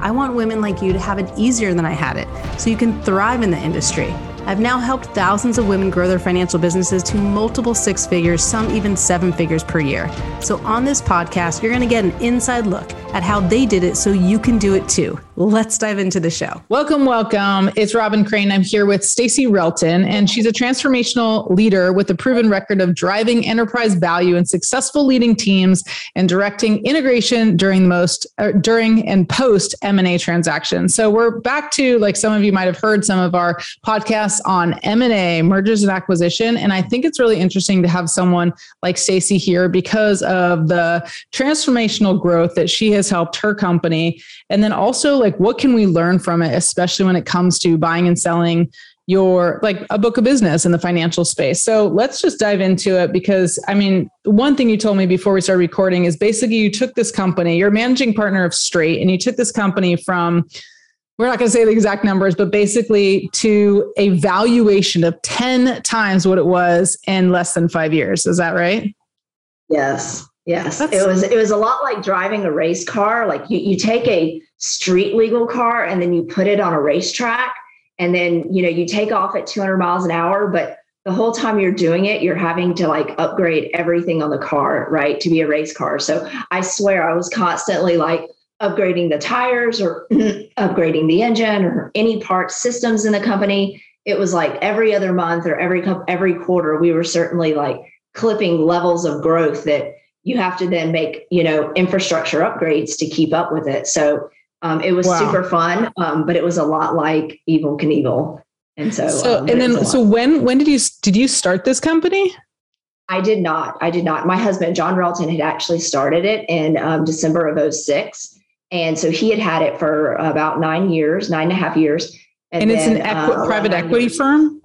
I want women like you to have it easier than I had it so you can thrive in the industry. I've now helped thousands of women grow their financial businesses to multiple six figures, some even seven figures per year. So, on this podcast, you're going to get an inside look at how they did it so you can do it too. Let's dive into the show. Welcome, welcome. It's Robyn Crane. I'm here with Stacey Relton, and she's a transformational leader with a proven record of driving enterprise value and successful leading teams and directing integration during most uh, during and post M&A transactions. So we're back to like some of you might have heard some of our podcasts on M&A, mergers and acquisition, and I think it's really interesting to have someone like Stacey here because of the transformational growth that she has helped her company and then also like what can we learn from it especially when it comes to buying and selling your like a book of business in the financial space. So let's just dive into it because I mean, one thing you told me before we started recording is basically you took this company, you're managing partner of Strait, and you took this company from we're not going to say the exact numbers, but basically to a valuation of 10 times what it was in less than five years. Is that right? Yes. Yes, That's, it was it was a lot like driving a race car. Like you, you take a street legal car and then you put it on a racetrack, and then you know you take off at 200 miles an hour, but the whole time you're doing it, you're having to like upgrade everything on the car, right, to be a race car. So I swear I was constantly like upgrading the tires or upgrading the engine or any parts systems in the company. It was like every other month or every every quarter, we were certainly like clipping levels of growth that you have to then make you know infrastructure upgrades to keep up with it. So um, it was wow. super fun um, but it was a lot like Evel Knievel. And so, so um, and then so when when did you did you start this company? I did not. I did not. My husband john relton had actually started it in um, december of 06 and so he had had it for about nine years nine and a half years and, and then, it's an equi- uh, private equity years. firm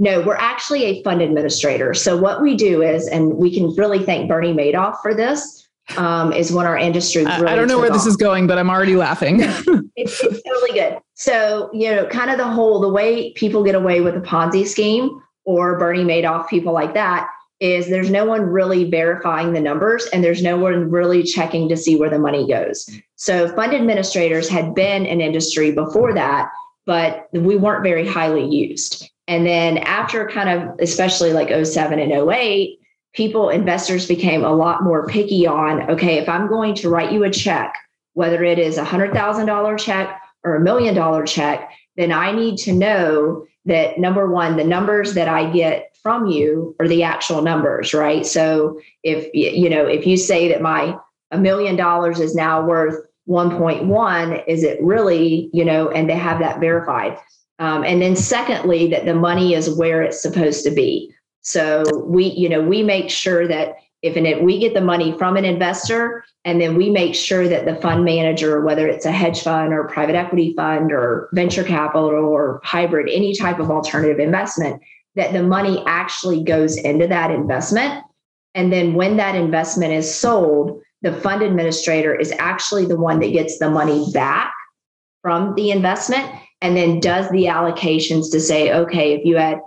no, we're actually a fund administrator. So what we do is, and we can really thank Bernie Madoff for this, um, is when our industry. Really I don't know where off. this is going, but I'm already laughing. it's, it's totally good. So you know, kind of the whole the way people get away with a Ponzi scheme or Bernie Madoff, people like that, is there's no one really verifying the numbers and there's no one really checking to see where the money goes. So fund administrators had been an industry before that, but we weren't very highly used. And then after kind of, especially like 07 and 08, people, investors became a lot more picky on, okay, if I'm going to write you a check, whether it is a $100,000 check or a million dollar check, then I need to know that number one, the numbers that I get from you are the actual numbers, right? So if you know, if you say that my a million dollars is now worth 1.1, is it really, you know, and they have that verified. Um, and then secondly, that the money is where it's supposed to be. So we, you know, we make sure that if and if we get the money from an investor, and then we make sure that the fund manager, whether it's a hedge fund or private equity fund or venture capital or hybrid, any type of alternative investment, that the money actually goes into that investment. And then when that investment is sold, the fund administrator is actually the one that gets the money back from the investment and then does the allocations to say, okay, if you had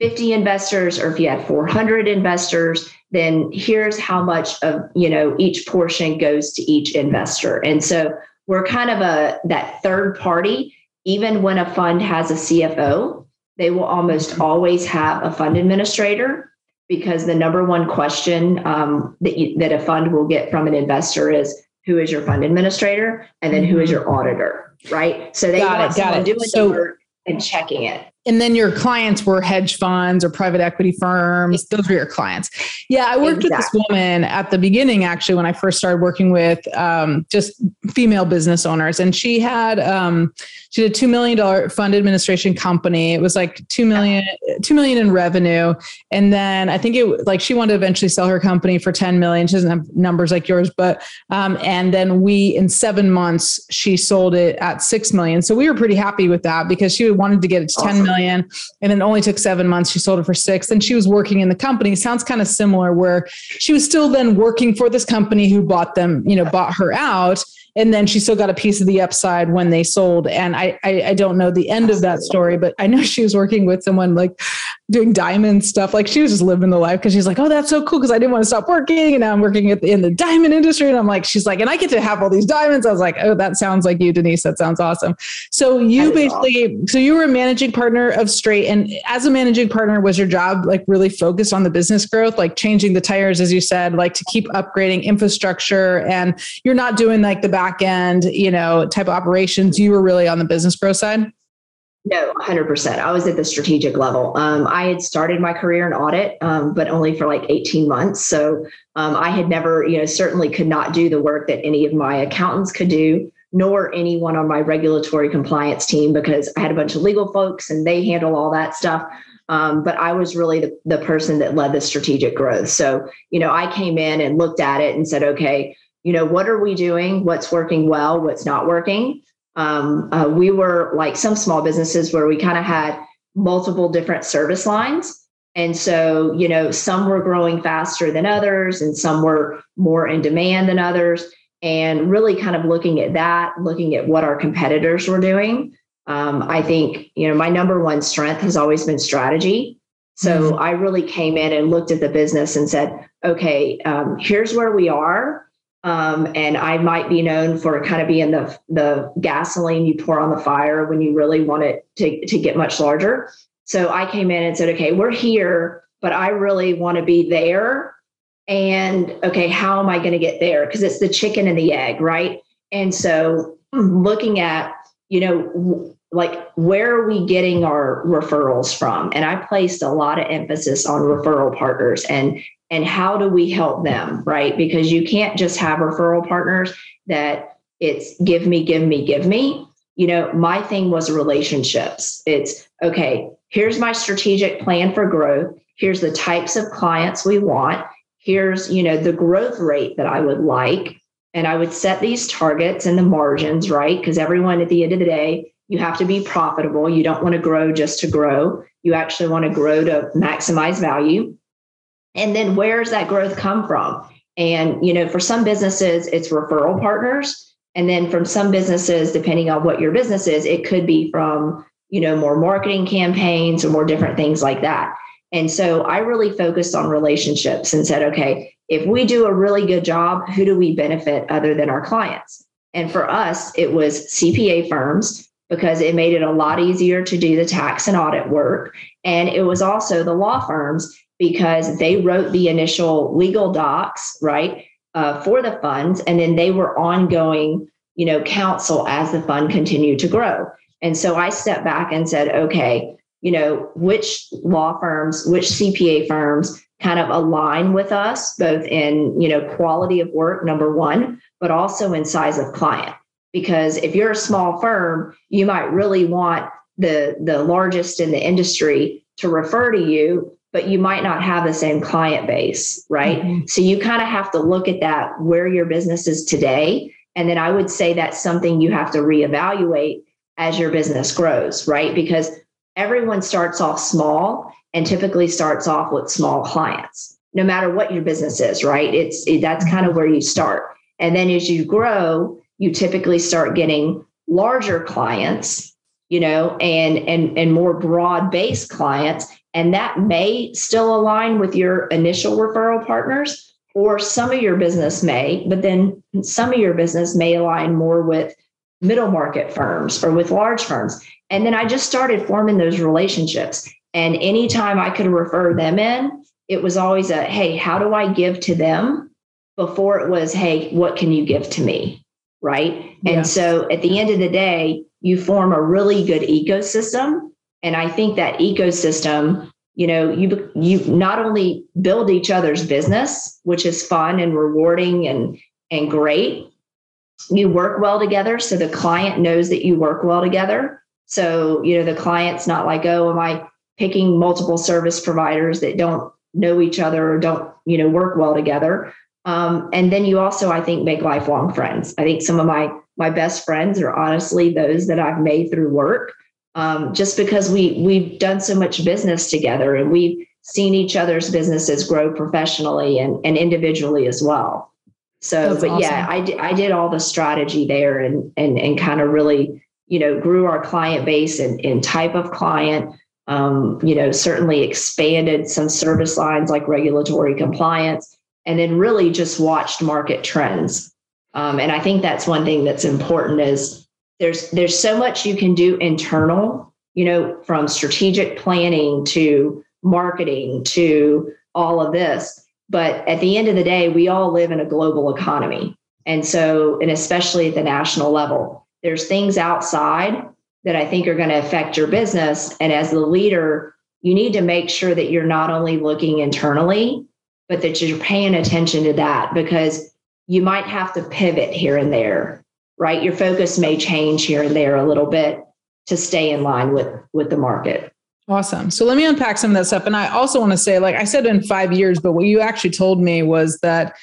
50 investors or if you had 400 investors, then here's how much of, you know, each portion goes to each investor. And so we're kind of a that third party even when a fund has a CFO, they will almost mm-hmm. always have a fund administrator because the number one question um, that you, that a fund will get from an investor is who is your fund administrator and then who is mm-hmm. your auditor right? So they got want it, someone doing so, the work and checking it. And then your clients were hedge funds or private equity firms. Those were your clients. Yeah, I worked exactly. with this woman at the beginning, actually, when I first started working with um, just female business owners, and she had um, she had a two million dollar fund administration company. It was like two million two million in revenue, and then I think it like she wanted to eventually sell her company for ten million. She doesn't have numbers like yours, but um, and then we in seven months she sold it at six million. So we were pretty happy with that because she wanted to get it to awesome. ten million million and it only took seven months. She sold it for six. And she was working in the company. Sounds kind of similar where she was still then working for this company who bought them, you know, bought her out and then she still got a piece of the upside when they sold. And I, I, I don't know the end of that story, but I know she was working with someone like doing diamond stuff. Like she was just living the life because she's like, oh, that's so cool because I didn't want to stop working, and now I'm working the, in the diamond industry. And I'm like, she's like, and I get to have all these diamonds. I was like, oh, that sounds like you, Denise. That sounds awesome. So you basically, awesome. so you were a managing partner of Strait, and as a managing partner, was your job like really focused on the business growth, like changing the tires, as you said, like to keep upgrading infrastructure, and you're not doing like the back back end, you know, type of operations, you were really on the business growth side? No, 100%. I was at the strategic level. Um, I had started my career in audit, um, but only for like 18 months. So um, I had never, you know, certainly could not do the work that any of my accountants could do, nor anyone on my regulatory compliance team, because I had a bunch of legal folks and they handle all that stuff. Um, but I was really the, the person that led the strategic growth. So, you know, I came in and looked at it and said, okay, you know, what are we doing? What's working well? What's not working? Um, uh, we were like some small businesses where we kind of had multiple different service lines. And so, you know, some were growing faster than others, and some were more in demand than others. And really kind of looking at that, looking at what our competitors were doing. Um, I think, you know, my number one strength has always been strategy. So mm-hmm. I really came in and looked at the business and said, okay, um, here's where we are. Um, and I might be known for kind of being the the gasoline you pour on the fire when you really want it to, to get much larger. So I came in and said, okay, we're here, but I really want to be there. And okay, how am I going to get there? Because it's the chicken and the egg, right? And so looking at, you know, like where are we getting our referrals from? And I placed a lot of emphasis on referral partners and and how do we help them right? Because you can't just have referral partners that it's give me give me give me. You know my thing was relationships. It's okay here's my strategic plan for growth. Here's the types of clients we want. Here's you know the growth rate that i would like. And i would set these targets and the margins right? Because everyone at the end of the day you have to be profitable. You don't want to grow just to grow. You actually want to grow to maximize value and then where's that growth come from? And, you know, for some businesses, it's referral partners. And then from some businesses, depending on what your business is, it could be from, you know, more marketing campaigns or more different things like that. And so I really focused on relationships and said, okay, if we do a really good job, who do we benefit other than our clients? And for us, it was CPA firms because it made it a lot easier to do the tax and audit work. And it was also the law firms because they wrote the initial legal docs, right, uh, for the funds, and then they were ongoing, you know, counsel as the fund continued to grow. And so I stepped back and said, okay, you know, which law firms, which CPA firms kind of align with us, both in, you know, quality of work, number one, but also in size of client. Because if you're a small firm, you might really want the the largest in the industry to refer to you but you might not have the same client base, right? Mm-hmm. So you kind of have to look at that where your business is today. And then I would say that's something you have to reevaluate as your business grows, right? Because everyone starts off small and typically starts off with small clients, no matter what your business is, right? It's it, that's kind of where you start. And then as you grow, you typically start getting larger clients, you know, and and and more broad-based clients and that may still align with your initial referral partners, or some of your business may, but then some of your business may align more with middle market firms or with large firms. And then I just started forming those relationships. And anytime I could refer them in, it was always a hey, how do I give to them? Before it was, hey, what can you give to me? Right. Yeah. And so at the end of the day, you form a really good ecosystem And I think that ecosystem, you know, you you not only build each other's business, which is fun and rewarding and and great. You work well together, so the client knows that you work well together. So you know the client's not like, oh, am I picking multiple service providers that don't know each other or don't you know work well together um, and then you also i think make lifelong friends i think some of my my best friends are honestly those that i've made through work um, just because we we've done so much business together and we've seen each other's businesses grow professionally and, and individually as well so That's but awesome. yeah I, d- I did all the strategy there and and and kind of really you know grew our client base and, and type of client um, you know, certainly expanded some service lines like regulatory compliance, and then really just watched market trends. Um, and I think that's one thing that's important is there's there's so much you can do internal, you know, from strategic planning to marketing to all of this. But at the end of the day, we all live in a global economy. And so, and especially at the national level, there's things outside that I think are going to affect your business. And as the leader, you need to make sure that you're not only looking internally, but that you're paying attention to that because you might have to pivot here and there, right? Your focus may change here and there a little bit to stay in line with with the market. Awesome. So let me unpack some of that stuff. And I also want to say, like I said in five years, but what you actually told me was that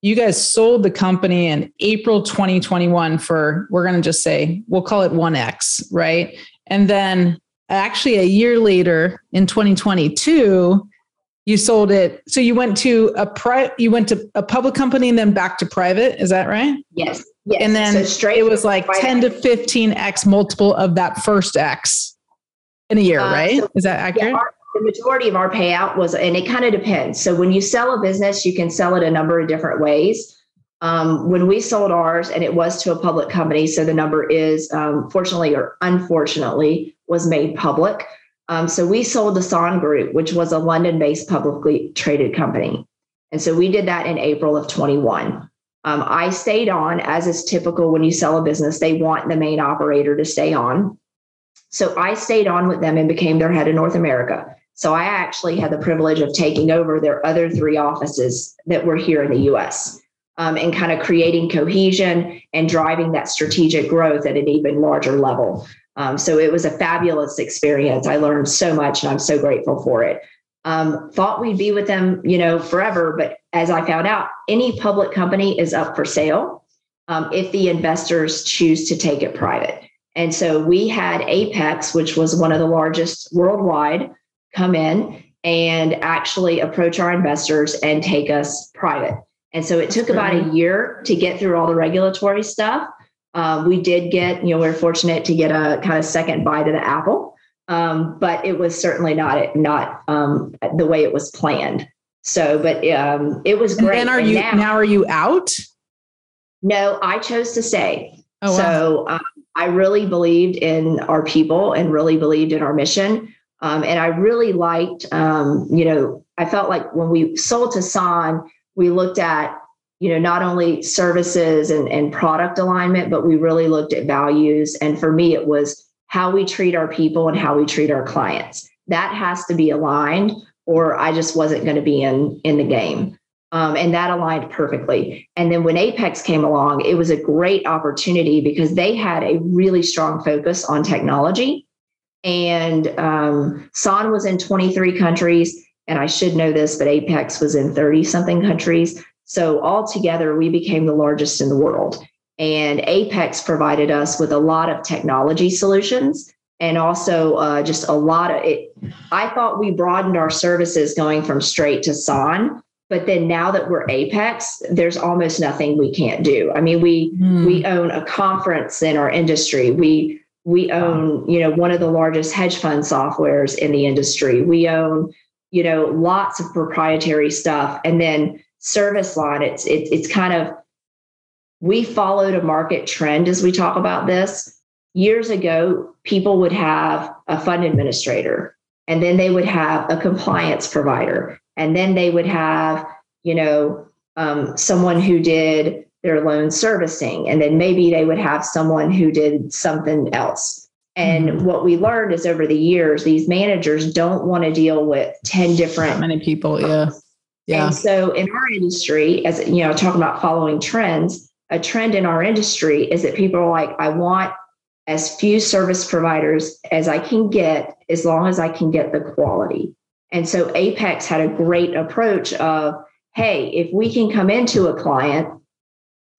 you guys sold the company in April 2021 for, we're going to just say, we'll call it 1X, right? And then actually a year later in 2022, you sold it. So you went to a pri- you went to a public company and then back to private. Is that right? Yes. Yes. And then so straight it was like 10 to 15x multiple of that first X in a year, uh, right? So Is that accurate? Yeah, our, the majority of our payout was, and it kind of depends. So when you sell a business, you can sell it a number of different ways. Um, when we sold ours, and it was to a public company, so the number is um, fortunately or unfortunately was made public. Um, so we sold the Sanne Group, which was a London-based publicly traded company, and so we did that in April of 21. Um, I stayed on, as is typical when you sell a business, they want the main operator to stay on. So I stayed on with them and became their head of North America. So I actually had the privilege of taking over their other three offices that were here in the US um, and kind of creating cohesion and driving that strategic growth at an even larger level. Um, so it was a fabulous experience. I learned so much and I'm so grateful for it. Um, thought we'd be with them, you know, forever. But as I found out, any public company is up for sale um, if the investors choose to take it private. And so we had Apex, which was one of the largest worldwide come in and actually approach our investors and take us private. And so it took about a year to get through all the regulatory stuff. Um, we did get, you know, we are fortunate to get a kind of second bite of the apple, um, but it was certainly not not um, the way it was planned. So, but um, it was great. And are and you now, now, Are you out? No, I chose to stay. Oh, wow. So um, I really believed in our people and really believed in our mission. Um, and I really liked, um, you know, I felt like when we sold to Sanne, we looked at, you know, not only services and, and product alignment, but we really looked at values. And for me, it was how we treat our people and how we treat our clients. That has to be aligned, or I just wasn't going to be in in the game. Um, and that aligned perfectly. And then when Apex came along, it was a great opportunity because they had a really strong focus on technology and um, Sanne was in 23 countries. And I should know this, but Apex was in 30 something countries. So altogether, we became the largest in the world. And Apex provided us with a lot of technology solutions and also uh, just a lot of it. I thought we broadened our services going from Strait to Sanne, but then now that we're Apex, there's almost nothing we can't do. I mean, we mm. we own a conference in our industry. We we own you know one of the largest hedge fund softwares in the industry we own you know lots of proprietary stuff and then service line it's it, it's kind of we followed a market trend as we talk about this years ago people would have a fund administrator and then they would have a compliance provider and then they would have you know um, someone who did their loan servicing. And then maybe they would have someone who did something else. And mm-hmm. what we learned is over the years, these managers don't want to deal with 10 different Not many people. Yeah. Yeah. And so in our industry, as you know, talking about following trends, a trend in our industry is that people are like, I want as few service providers as I can get, as long as I can get the quality. And so Apex had a great approach of, hey, if we can come into a client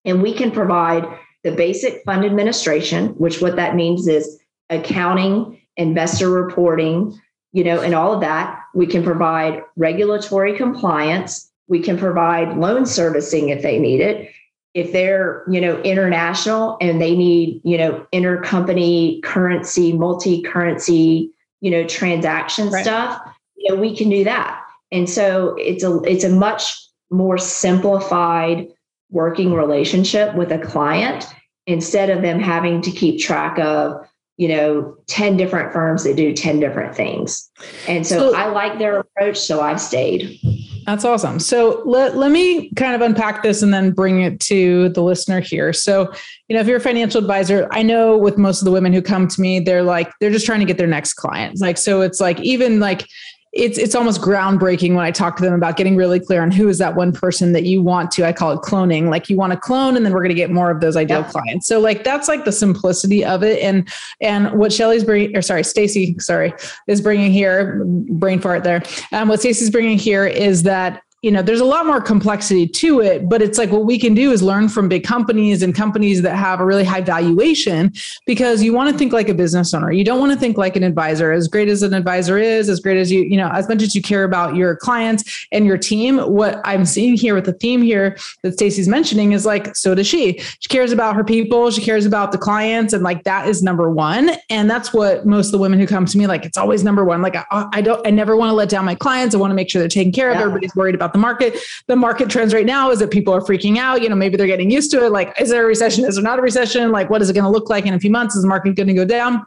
and we can provide the basic fund administration, which what that means is accounting, investor reporting, you know, and all of that. We can provide regulatory compliance. We can provide loan servicing if they need it. If they're, you know, international and they need, you know, intercompany currency, multi-currency, you know, transaction right. stuff, you know, we can do that. And so it's a it's a much more simplified working relationship with a client instead of them having to keep track of you know 10 different firms that do 10 different things and so, so i like their approach so i've stayed that's awesome. So let, let me kind of unpack this and then bring it to the listener here. So you know if you're a financial advisor i know with most of the women who come to me they're like they're just trying to get their next client like so it's like even like it's it's almost groundbreaking when I talk to them about getting really clear on who is that one person that you want to. I call it cloning. Like you want to clone, and then we're going to get more of those ideal yeah. clients. So like that's like the simplicity of it. And and what Shelly's bringing, or sorry, Stacey, sorry, is bringing here, brain fart there. Um, what Stacey's bringing here is that you know there's a lot more complexity to it but it's like what we can do is learn from big companies and companies that have a really high valuation because you want to think like a business owner. You don't want to think like an advisor. As great as an advisor is as great as you you know as much as you care about your clients and your team what i'm seeing here with the theme here that stacey's mentioning is like so does she. She cares about her people. She cares about the clients and like that is number one. And that's what most of the women who come to me like it's always number one. Like i, I don't i never want to let down my clients. I want to make sure they're taken care of. Yeah. everybody's worried about about the market. The market trends right now is that people are freaking out. You know, maybe they're getting used to it. Like, is there a recession? Is there not a recession? Like, what is it going to look like in a few months? Is the market going to go down?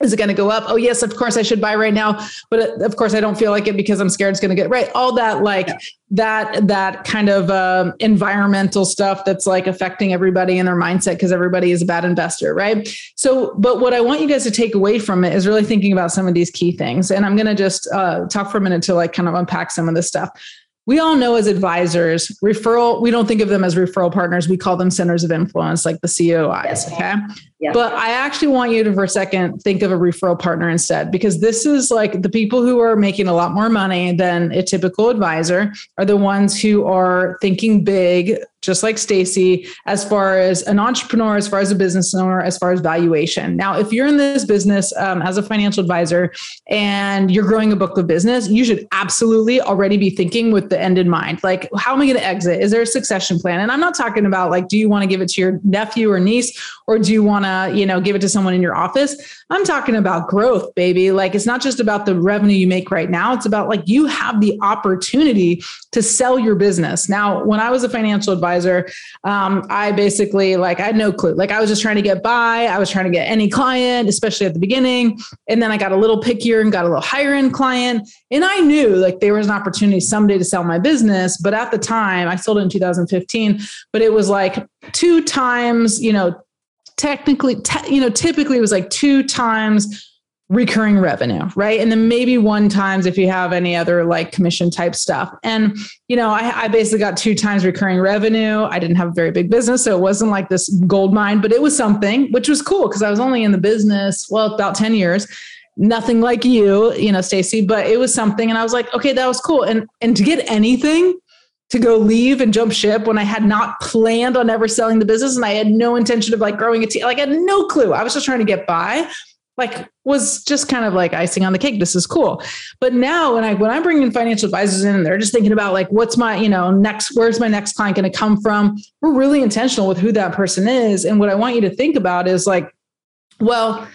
Is it going to go up? Oh, yes, of course I should buy right now. But uh, of course I don't feel like it because I'm scared it's going to get right. All that, like yeah. that, that kind of um, environmental stuff that's like affecting everybody in their mindset because everybody is a bad investor. Right. So, but what I want you guys to take away from it is really thinking about some of these key things. And I'm going to just uh, talk for a minute to like kind of unpack some of this stuff we all know as advisors, referral, we don't think of them as referral partners. We call them centers of influence, like the COIs. Yes. Okay. Yeah. But I actually want you to, for a second, think of a referral partner instead, because this is like the people who are making a lot more money than a typical advisor are the ones who are thinking big, just like Stacey, as far as an entrepreneur, as far as a business owner, as far as valuation. Now, if you're in this business um, as a financial advisor and you're growing a book of business, you should absolutely already be thinking with the end in mind. Like, how am I going to exit? Is there a succession plan? And I'm not talking about like, do you want to give it to your nephew or niece, or do you want to to, you know, give it to someone in your office. I'm talking about growth, baby. Like it's not just about the revenue you make right now. It's about like you have the opportunity to sell your business. Now, when I was a financial advisor, um, I basically like I had no clue. Like I was just trying to get by. I was trying to get any client, especially at the beginning. And then I got a little pickier and got a little higher end client. And I knew like there was an opportunity someday to sell my business. But at the time, I sold it in 2015, but it was like two times, you know, technically, te- you know, typically it was like two times recurring revenue, right? And then maybe one times if you have any other like commission type stuff. And, you know, I, I, basically got two times recurring revenue. I didn't have a very big business. So it wasn't like this gold mine, but it was something, which was cool because I was only in the business, well, about 10 years. Nothing like you, you know, Stacey, but it was something. And I was like, okay, that was cool. And and to get anything to go leave and jump ship when I had not planned on ever selling the business and I had no intention of like growing a team. Like I had no clue. I was just trying to get by. Like was just kind of like icing on the cake. This is cool. But now when I when I'm bringing financial advisors in they're just thinking about like what's my you know next where's my next client going to come from? We're really intentional with who that person is. And what I want you to think about is like, well,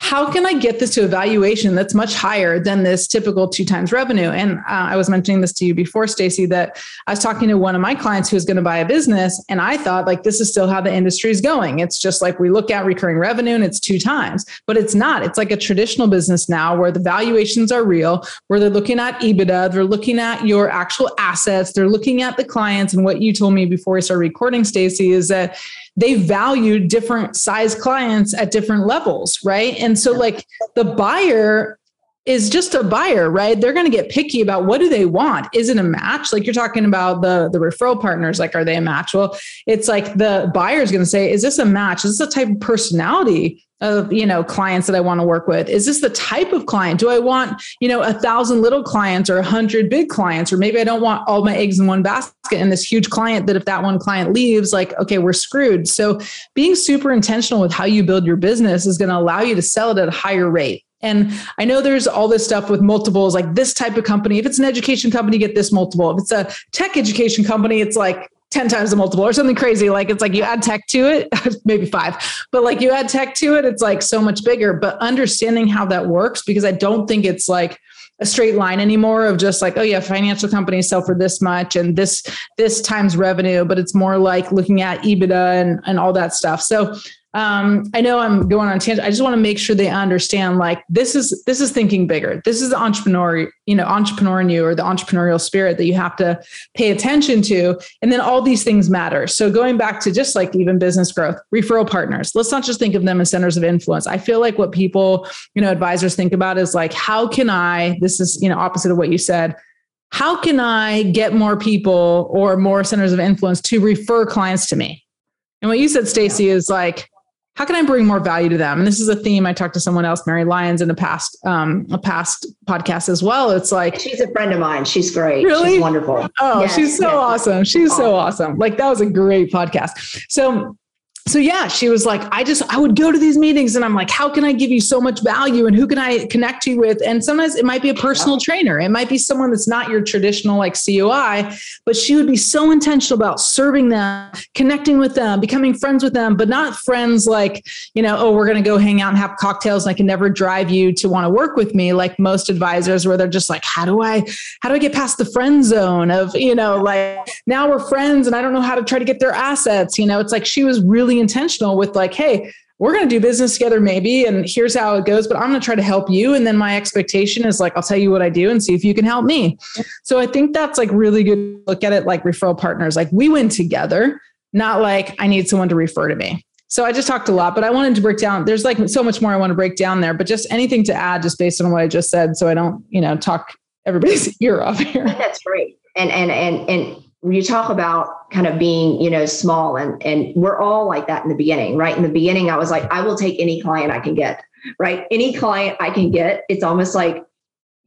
how can I get this to a valuation that's much higher than this typical two times revenue? And uh, I was mentioning this to you before, Stacey, that I was talking to one of my clients who was going to buy a business, and I thought like this is still how the industry is going. It's just like we look at recurring revenue and it's two times, but it's not. It's like a traditional business now where the valuations are real, where they're looking at EBITDA, they're looking at your actual assets, they're looking at the clients. And what you told me before we started recording, Stacy, is that they value different size clients at different levels, right? And so like the buyer is just a buyer, right? They're going to get picky about what do they want. Is it a match? Like you're talking about the the referral partners, like are they a match? Well, it's like the buyer is going to say, is this a match? Is this the type of personality of you know clients that I want to work with? Is this the type of client? Do I want you know a thousand little clients or a hundred big clients, or maybe I don't want all my eggs in one basket and this huge client that if that one client leaves, like okay, we're screwed. So being super intentional with how you build your business is going to allow you to sell it at a higher rate. And I know there's all this stuff with multiples, like this type of company. If it's an education company, get this multiple. If it's a tech education company, it's like 10 times the multiple or something crazy. Like it's like you add tech to it, maybe five, but like you add tech to it, it's like so much bigger. But understanding how that works, because I don't think it's like, a straight line anymore of just like oh yeah financial companies sell for this much and this this times revenue but it's more like looking at ebitda and and all that stuff so um, I know I'm going on tangent. I just want to make sure they understand like this is this is thinking bigger. This is the entrepreneur, you know, entrepreneur in you or the entrepreneurial spirit that you have to pay attention to. And then all these things matter. So going back to just like even business growth, referral partners. Let's not just think of them as centers of influence. I feel like what people, you know, advisors think about is like, how can I, this is, you know, opposite of what you said, how can I get more people or more centers of influence to refer clients to me? And what you said, Stacey, is like, how can I bring more value to them? And this is a theme I talked to someone else, Mary Lyons, in a past um, a past podcast as well. It's like she's a friend of mine. She's great. Really she's wonderful. Oh, yes, she's so yes. awesome. She's so awesome. Like that was a great podcast. So so yeah, she was like, I just I would go to these meetings and I'm like, how can I give you so much value and who can I connect you with? And sometimes it might be a personal trainer. It might be someone that's not your traditional like COI, but she would be so intentional about serving them, connecting with them, becoming friends with them, but not friends like, you know, oh, we're gonna go hang out and have cocktails and I can never drive you to want to work with me, like most advisors, where they're just like, how do I how do I get past the friend zone of, you know, like now we're friends and I don't know how to try to get their assets. You know, it's like she was really intentional with like, hey, we're going to do business together maybe and here's how it goes but i'm going to try to help you. And then my expectation is like i'll tell you what i do and see if you can help me. So i think that's like really good look at it like referral partners. Like we win together not like i need someone to refer to me. So i just talked a lot but i wanted to break down there's like so much more i want to break down there but just anything to add just based on what i just said so i don't you know talk everybody's ear off here. That's great. And and and and you talk about kind of being you know small and and we're all like that in the beginning right? In the beginning i was like i will take any client i can get right? Any client i can get it's almost like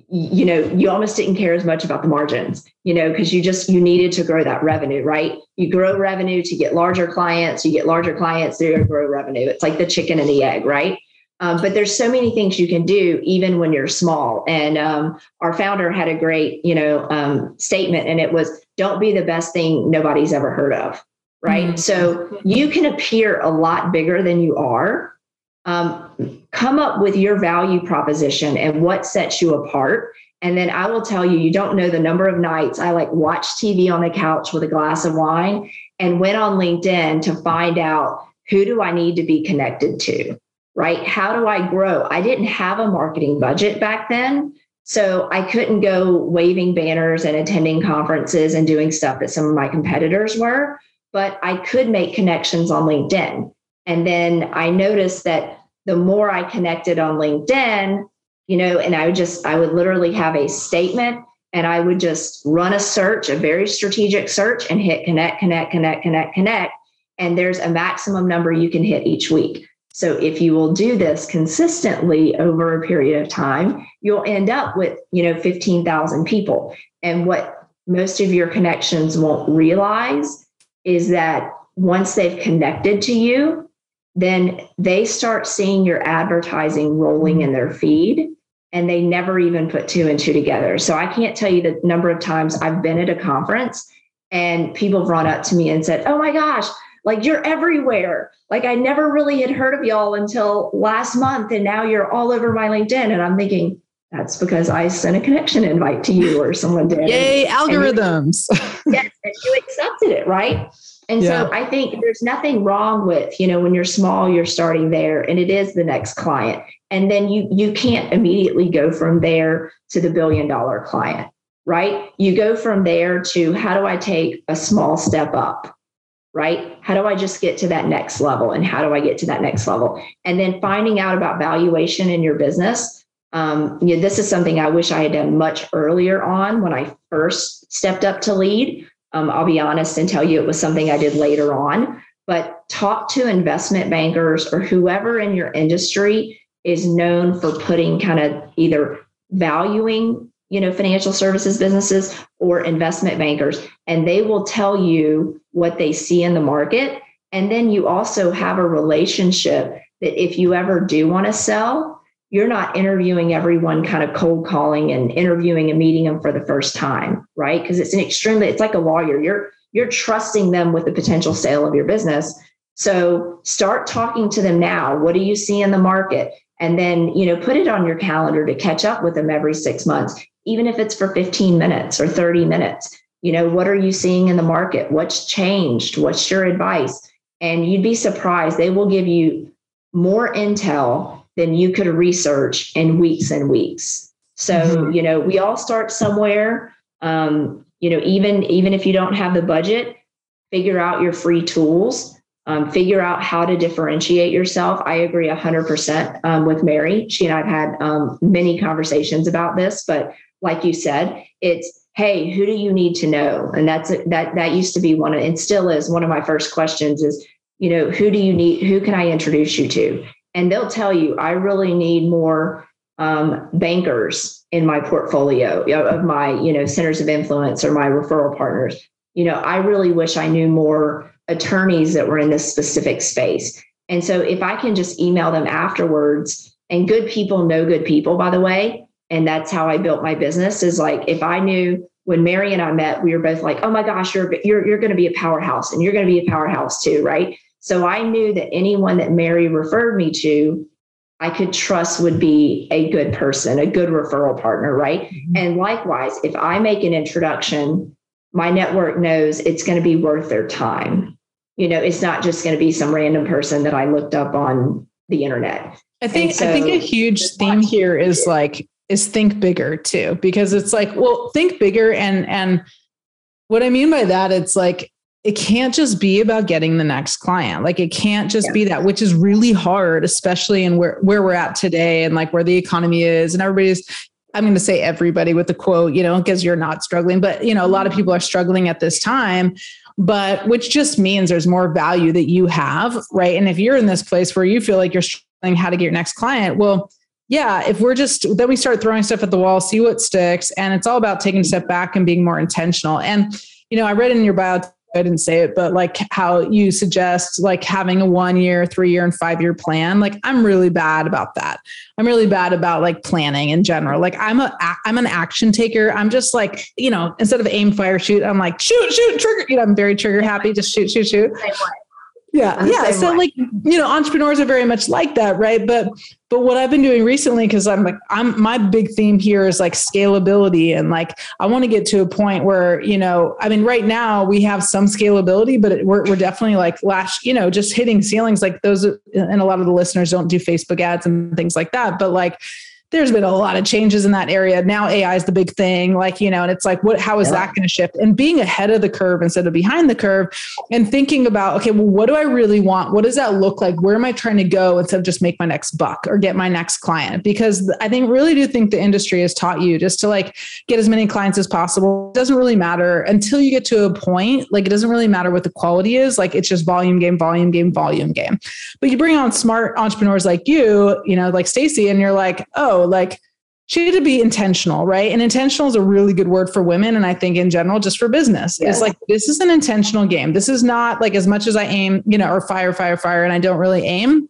you know you almost didn't care as much about the margins you know because you just you needed to grow that revenue right? You grow revenue to get larger clients you get larger clients to grow revenue. It's like the chicken and the egg right? Um, but there's so many things you can do even when you're small. And um, our founder had a great, you know, um, statement, and it was, "Don't be the best thing nobody's ever heard of." Right. Mm-hmm. So you can appear a lot bigger than you are. Um, come up with your value proposition and what sets you apart. And then I will tell you, you don't know the number of nights I like watch TV on the couch with a glass of wine and went on LinkedIn to find out who do I need to be connected to right? How do I grow? I didn't have a marketing budget back then. So I couldn't go waving banners and attending conferences and doing stuff that some of my competitors were, but I could make connections on LinkedIn. And then I noticed that the more I connected on LinkedIn, you know, and I would just, I would literally have a statement and I would just run a search, a very strategic search, and hit connect, connect, connect, connect, connect. And there's a maximum number you can hit each week. So if you will do this consistently over a period of time, you'll end up with, you know, 15,000 people. And what most of your connections won't realize is that once they've connected to you, then they start seeing your advertising rolling in their feed and they never even put two and two together. So I can't tell you the number of times I've been at a conference and people have run up to me and said, Oh my gosh, like you're everywhere. Like I never really had heard of y'all until last month. And now you're all over my LinkedIn. And I'm thinking, that's because I sent a connection invite to you or someone did. Yay, algorithms. And you, yes, and you accepted it, right? And yeah. so I think there's nothing wrong with, you know, when you're small, you're starting there and it is the next client. And then you you can't immediately go from there to the billion dollar client, right? You go from there to how do I take a small step up? Right? How do I just get to that next level? And how do I get to that next level? And then finding out about valuation in your business. Um, you know, this is something I wish I had done much earlier on when I first stepped up to lead. Um, I'll be honest and tell you it was something I did later on. But talk to investment bankers or whoever in your industry is known for putting kind of either valuing you know financial services businesses or investment bankers and they will tell you what they see in the market. And then you also have a relationship that if you ever do want to sell you're not interviewing everyone kind of cold calling and interviewing and meeting them for the first time right? Because it's an extremely it's like a lawyer. You're you're trusting them with the potential sale of your business. So start talking to them now. What do you see in the market? And then you know put it on your calendar to catch up with them every 6 months even if it's for 15 minutes or 30 minutes you know what are you seeing in the market what's changed what's your advice and you'd be surprised they will give you more intel than you could research in weeks and weeks so mm-hmm. you know we all start somewhere um, you know even even if you don't have the budget figure out your free tools um, figure out how to differentiate yourself. I agree 100% um, with Mary. She and I've had um, many conversations about this, but like you said, it's hey, who do you need to know? And that's that that used to be one of, and still is one of my first questions is, you know, who do you need? Who can I introduce you to? And they'll tell you, I really need more um, bankers in my portfolio of my, you know, centers of influence or my referral partners. You know, I really wish I knew more attorneys that were in this specific space. And so if I can just email them afterwards, and good people know good people, by the way, and that's how I built my business is like if I knew when Mary and I met, we were both like, oh my gosh, you're you're you're going to be a powerhouse and you're going to be a powerhouse too, right? So I knew that anyone that Mary referred me to, I could trust would be a good person, a good referral partner, right? Mm-hmm. And likewise, if I make an introduction my network knows it's going to be worth their time. You know, it's not just going to be some random person that I looked up on the internet. I think so, I think a huge theme here is like is think bigger too because it's like well think bigger and and what I mean by that it's like it can't just be about getting the next client. Like it can't just yeah. be that, which is really hard, especially in where, where we're at today and like where the economy is and everybody's, I'm going to say everybody with the quote, you know, because you're not struggling, but you know, a lot of mm-hmm. people are struggling at this time, but which just means there's more value that you have, right? And if you're in this place where you feel like you're struggling how to get your next client, well, yeah, if we're just then we start throwing stuff at the wall, see what sticks, and it's all about taking a step back and being more intentional. And you know, I read in your bio I didn't say it, but like how you suggest like having a one year, three year, and five year plan. Like I'm really bad about that. I'm really bad about like planning in general. Like I'm a I'm an action taker. I'm just like you know instead of aim, fire, shoot, I'm like shoot, shoot, trigger. You know I'm very trigger happy. Just shoot, shoot, shoot. Yeah. Yeah. So way. like, you know, entrepreneurs are very much like that, right? But but what I've been doing recently, because I'm like, I'm my big theme here is like scalability. And like I want to get to a point where, you know, I mean, right now we have some scalability, but it, we're, we're definitely like last, you know, just hitting ceilings like those and a lot of the listeners don't do Facebook ads and things like that. But like there's been a lot of changes in that area. Now AI is the big thing, like, you know, and it's like, what, how is yeah. that going to shift? And being ahead of the curve instead of behind the curve and thinking about, okay, well, what do I really want? What does that look like? Where am I trying to go instead of just make my next buck or get my next client? Because I think really do think the industry has taught you just to like get as many clients as possible. It doesn't really matter until you get to a point, like it doesn't really matter what the quality is. Like it's just volume game, volume game, volume game. But you bring on smart entrepreneurs like you, you know, like Stacey, and you're like, oh, like she had to be intentional, right? And intentional is a really good word for women. And I think in general, just for business, it's like this is an intentional game. This is not like as much as I aim, you know, or fire, fire, fire, and I don't really aim.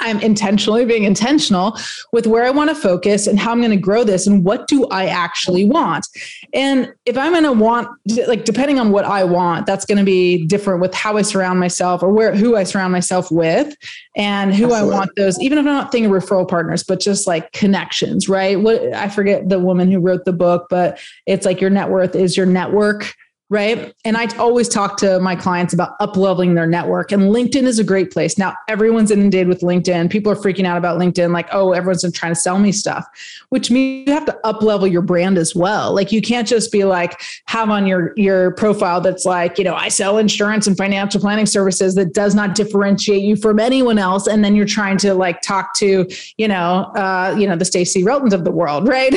I'm intentionally being intentional with where I want to focus and how I'm going to grow this and what do I actually want. And if I'm going to want like depending on what I want, that's going to be different with how I surround myself or where who I surround myself with and who Absolutely. I want those even if I'm not thinking referral partners, but just like connections, right? What I forget the woman who wrote the book, but it's like your net worth is your network right? And I always talk to my clients about up leveling their network, and LinkedIn is a great place. Now, everyone's inundated with LinkedIn. People are freaking out about LinkedIn, like, oh, everyone's trying to sell me stuff, which means you have to up level your brand as well. Like, you can't just be like, have on your, your profile that's like, you know, I sell insurance and financial planning services that does not differentiate you from anyone else. And then you're trying to like talk to, you know, uh, you know, the Stacey Reltons of the world, right?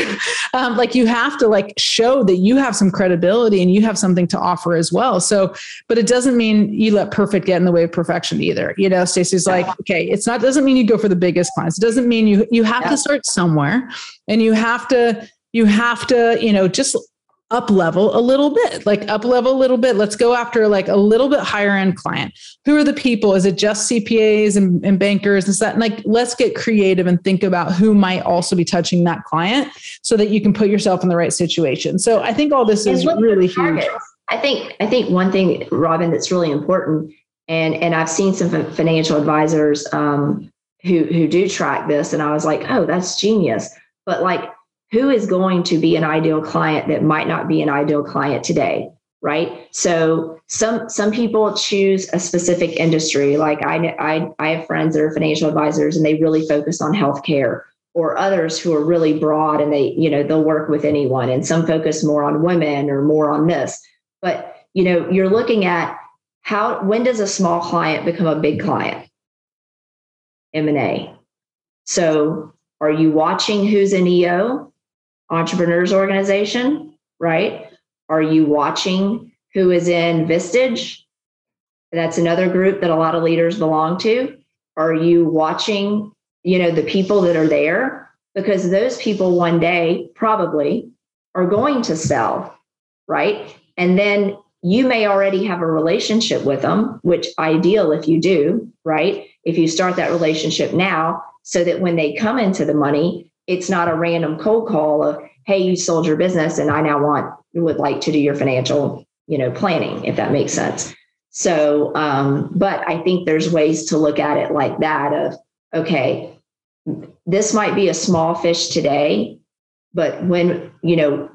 um, like, you have to like show that you have some credibility and you have something something to offer as well. So, but it doesn't mean you let perfect get in the way of perfection either. You know, Stacey's like, okay, it's not doesn't mean you go for the biggest clients. It doesn't mean you you have yeah. to start somewhere and you have to you have to, you know, just up level a little bit, like up level a little bit. Let's go after like a little bit higher end client. Who are the people? Is it just CPAs and, and bankers and that? like, let's get creative and think about who might also be touching that client so that you can put yourself in the right situation. So I think all this is really huge. I think I think one thing, Robyn, that's really important, and and I've seen some financial advisors um, who who do track this, and I was like, oh, that's genius. But like, who is going to be an ideal client that might not be an ideal client today? Right. So some some people choose a specific industry. Like I I I have friends that are financial advisors, and they really focus on healthcare or others who are really broad and they you know they'll work with anyone and some focus more on women or more on this but you know, you're looking at how when does a small client become a big client? M&A. So are you watching who's in EO? Entrepreneurs Organization, right? Are you watching who is in Vistage? That's another group that a lot of leaders belong to. Are you watching, you know, the people that are there? Because those people one day probably are going to sell, right? And then you may already have a relationship with them, which ideal if you do, right? If you start that relationship now, so that when they come into the money, it's not a random cold call of, hey, you sold your business and I now want would like to do your financial, you know, planning, if that makes sense. So, um, but I think there's ways to look at it like that of, okay, this might be a small fish today, but when, you know,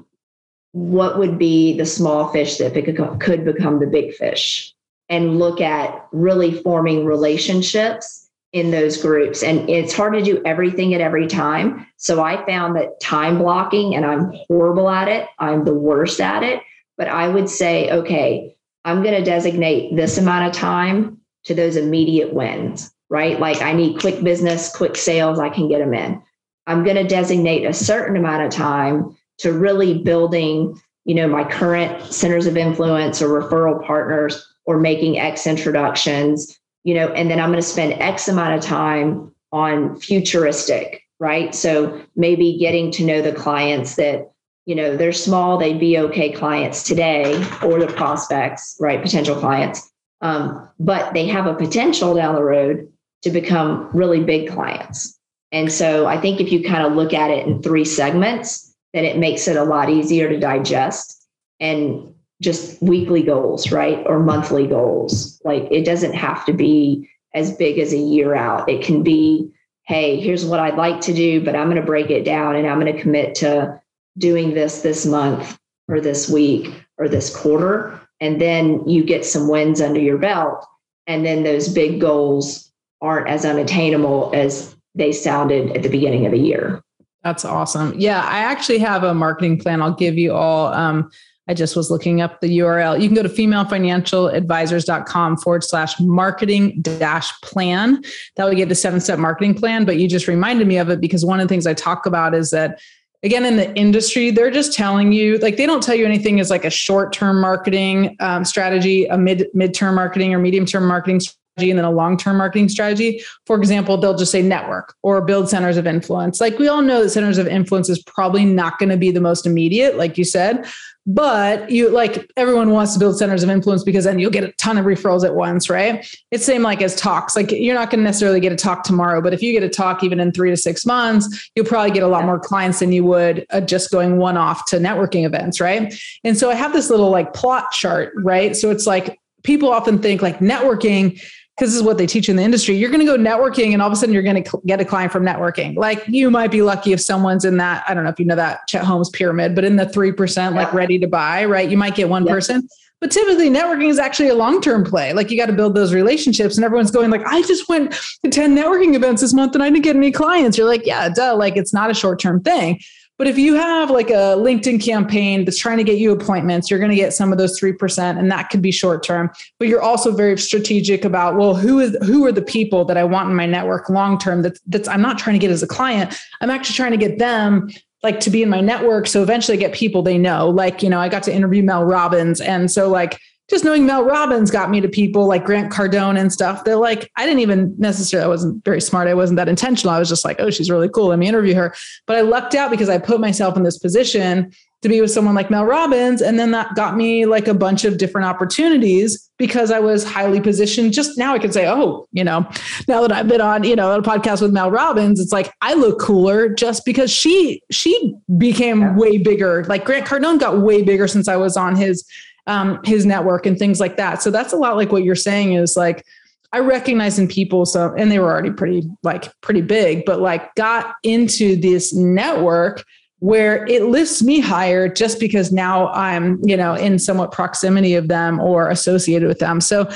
what would be the small fish that could become the big fish? And look at really forming relationships in those groups. And it's hard to do everything at every time. So i found that time blocking and i'm horrible at it. I'm the worst at it. But i would say okay i'm going to designate this amount of time to those immediate wins right? Like i need quick business quick sales i can get them in. I'm going to designate a certain amount of time to really building, you know, my current centers of influence or referral partners or making X introductions, you know, and then I'm going to spend X amount of time on futuristic, right? So maybe getting to know the clients that, you know, they're small, they'd be okay clients today or the prospects, right? Potential clients. Um, but they have a potential down the road to become really big clients. And so I think if you kind of look at it in three segments, then it makes it a lot easier to digest and just weekly goals, right? Or monthly goals. Like it doesn't have to be as big as a year out. It can be, hey, here's what I'd like to do, but I'm going to break it down and I'm going to commit to doing this this month or this week or this quarter. And then you get some wins under your belt. And then those big goals aren't as unattainable as they sounded at the beginning of the year. That's awesome. Yeah, I actually have a marketing plan. I'll give you all. Um, I just was looking up the URL. You can go to femalefinancialadvisors.com forward slash marketing dash plan. That will get the seven step marketing plan. But you just reminded me of it because one of the things I talk about is that again in the industry they're just telling you like they don't tell you anything as like a short term marketing um, strategy a mid mid term marketing or medium term marketing and then a long-term marketing strategy. For example, they'll just say network or build centers of influence. Like we all know that centers of influence is probably not going to be the most immediate, like you said, but you like everyone wants to build centers of influence because then you'll get a ton of referrals at once, right? It's same like as talks. Like you're not going to necessarily get a talk tomorrow, but if you get a talk even in three to six months, you'll probably get a lot more clients than you would uh, just going one off to networking events, right? And so I have this little like plot chart, right? So it's like people often think like networking because this is what they teach in the industry. You're going to go networking and all of a sudden you're going to get a client from networking. Like you might be lucky if someone's in that, I don't know if you know that Chet Holmes pyramid, but in the 3%, like ready to buy, right? You might get one yeah. person, But typically, networking is actually a long term play. Like you got to build those relationships, and everyone's going like, "I just went to ten networking events this month, and I didn't get any clients." You're like, "Yeah, duh." Like it's not a short term thing. But if you have like a LinkedIn campaign that's trying to get you appointments, you're going to get some of those 3% and that could be short term. But you're also very strategic about, well, who is who are the people that I want in my network long term that's that's I'm not trying to get as a client. I'm actually trying to get them like to be in my network so eventually I get people they know. Like, you know, I got to interview Mel Robbins and so like just knowing Mel Robbins got me to people like Grant Cardone and stuff. They're like, I didn't even necessarily, I wasn't very smart. I wasn't that intentional. I was just like, oh, she's really cool. Let me interview her. But I lucked out because I put myself in this position to be with someone like Mel Robbins. And then that got me like a bunch of different opportunities because I was highly positioned. Just now I can say, oh, you know, now that I've been on, you know, a podcast with Mel Robbins, it's like I look cooler just because she she became yeah. way bigger. Like Grant Cardone got way bigger since I was on his um, his network and things like that. So that's a lot like what you're saying is like, I recognize in people, so, and they were already pretty, like, pretty big, but like got into this network where it lifts me higher just because now I'm, you know, in somewhat proximity of them or associated with them. So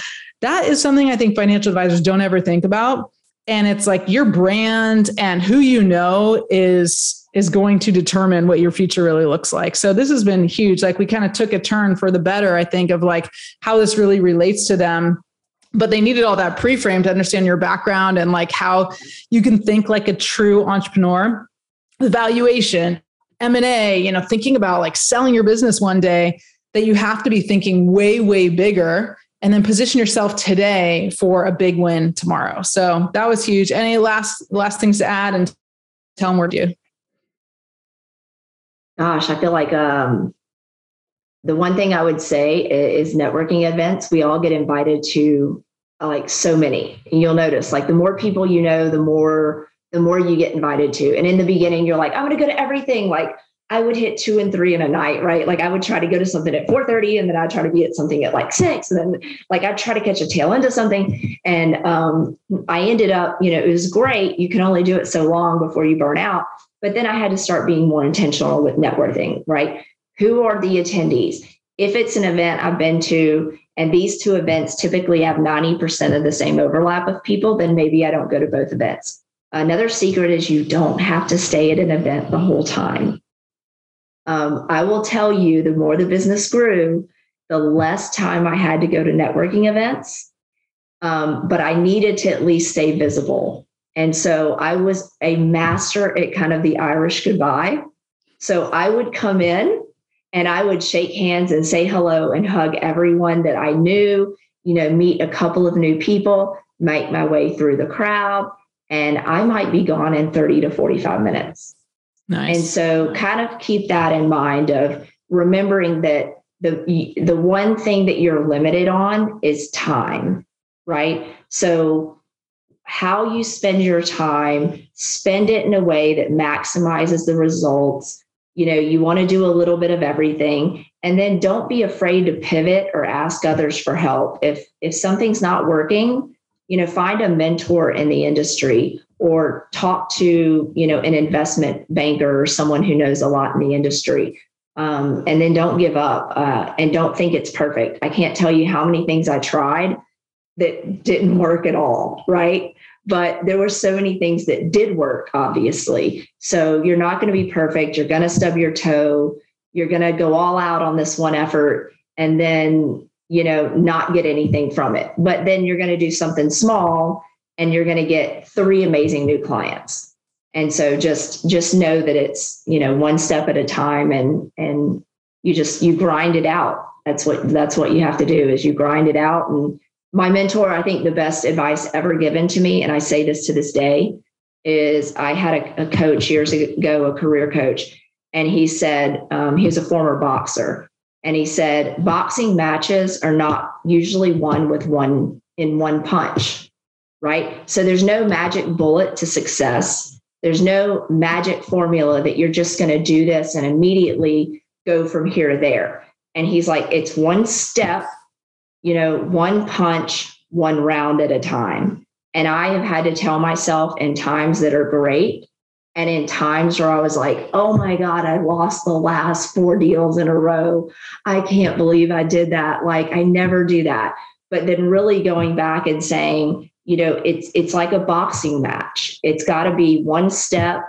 that is something I think financial advisors don't ever think about. And it's like your brand and who you know is is going to determine what your future really looks like. So this has been huge. Like we kind of took a turn for the better, I think, of like how this really relates to them. But they needed all that pre-frame to understand your background and like how you can think like a true entrepreneur. The valuation, M&A, you know, thinking about like selling your business one day, that you have to be thinking way, way bigger and then position yourself today for a big win tomorrow. So that was huge. Any last last things to add and tell them where to you? Gosh, I feel like um, the one thing I would say is networking events. We all get invited to like so many. And you'll notice like the more people you know, the more the more you get invited to. And in the beginning, you're like, I'm gonna go to everything. Like I would hit two and three in a night, right? Like I would try to go to something at 4:30 and then I'd try to be at something at like six. And then like I'd try to catch a tail end of something. And um, I ended up, you know, it was great. You can only do it so long before you burn out. But then I had to start being more intentional with networking, right? Who are the attendees? If it's an event I've been to and these two events typically have 90% of the same overlap of people, then maybe I don't go to both events. Another secret is you don't have to stay at an event the whole time. Um, I will tell you the more the business grew, the less time I had to go to networking events. Um, but I needed to at least stay visible. And so I was a master at kind of the Irish goodbye. So I would come in and I would shake hands and say hello and hug everyone that I knew, you know, meet a couple of new people, make my way through the crowd, and I might be gone in 30 to 45 minutes. Nice. And so kind of keep that in mind of remembering that the the one thing that you're limited on is time, right? So how you spend your time, spend it in a way that maximizes the results. You know, you want to do a little bit of everything and then don't be afraid to pivot or ask others for help. If if something's not working, you know, find a mentor in the industry or talk to, you know, an investment banker or someone who knows a lot in the industry. Um, and then don't give up uh, and don't think it's perfect. I can't tell you how many things I tried that didn't work at all, right? But there were so many things that did work, obviously. So you're not going to be perfect. You're going to stub your toe. You're going to go all out on this one effort and then, you know, not get anything from it. But then you're going to do something small and you're going to get three amazing new clients. And so just just know that it's, you know, one step at a time and and you just you grind it out. That's what that's what you have to do is you grind it out and my mentor, I think the best advice ever given to me, and I say this to this day, is I had a, a coach years ago, a career coach, and he said um, he was a former boxer, and he said boxing matches are not usually won with one in one punch, right? So there's no magic bullet to success. There's no magic formula that you're just going to do this and immediately go from here to there. And he's like, it's one step you know, one punch, one round at a time. And I have had to tell myself in times that are great And in times where I was like, oh my God, I lost the last four deals in a row. I can't believe I did that. Like, I never do that. But then really going back and saying, you know, it's it's like a boxing match. It's got to be one step,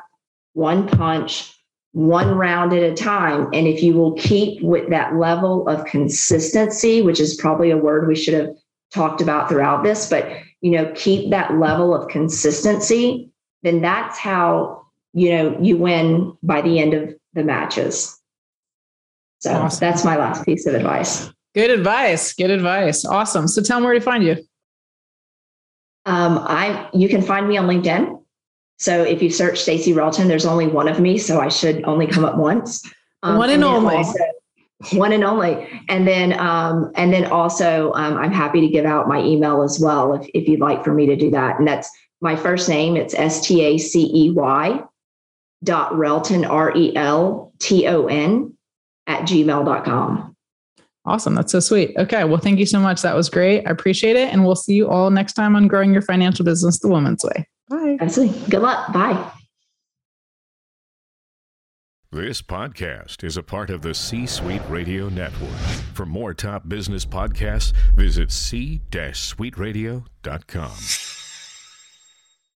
one punch, one round at a time. And if you will keep with that level of consistency, which is probably a word we should have talked about throughout this, but you know, keep that level of consistency, then that's how, you know, you win by the end of the matches. So awesome. that's my last piece of advice. Good advice. Good advice. Awesome. So tell them where to find you. Um, I you can find me on LinkedIn. So if you search Stacey Relton, there's only one of me, so I should only come up once. Um, one and, and only. Also, one and only. And then um, and then also um, I'm happy to give out my email as well if if you'd like for me to do that. And that's my first name. It's S T A C E Y dot Relton R E L T O N at gmail.com. Awesome. That's so sweet. Okay. Well, thank you so much. That was great. I appreciate it. And we'll see you all next time on Growing Your Financial Business the Woman's Way. Bye. Absolutely. Good luck. Bye. This podcast is a part of the C Suite Radio Network. For more top business podcasts, visit c-suiteradio.com.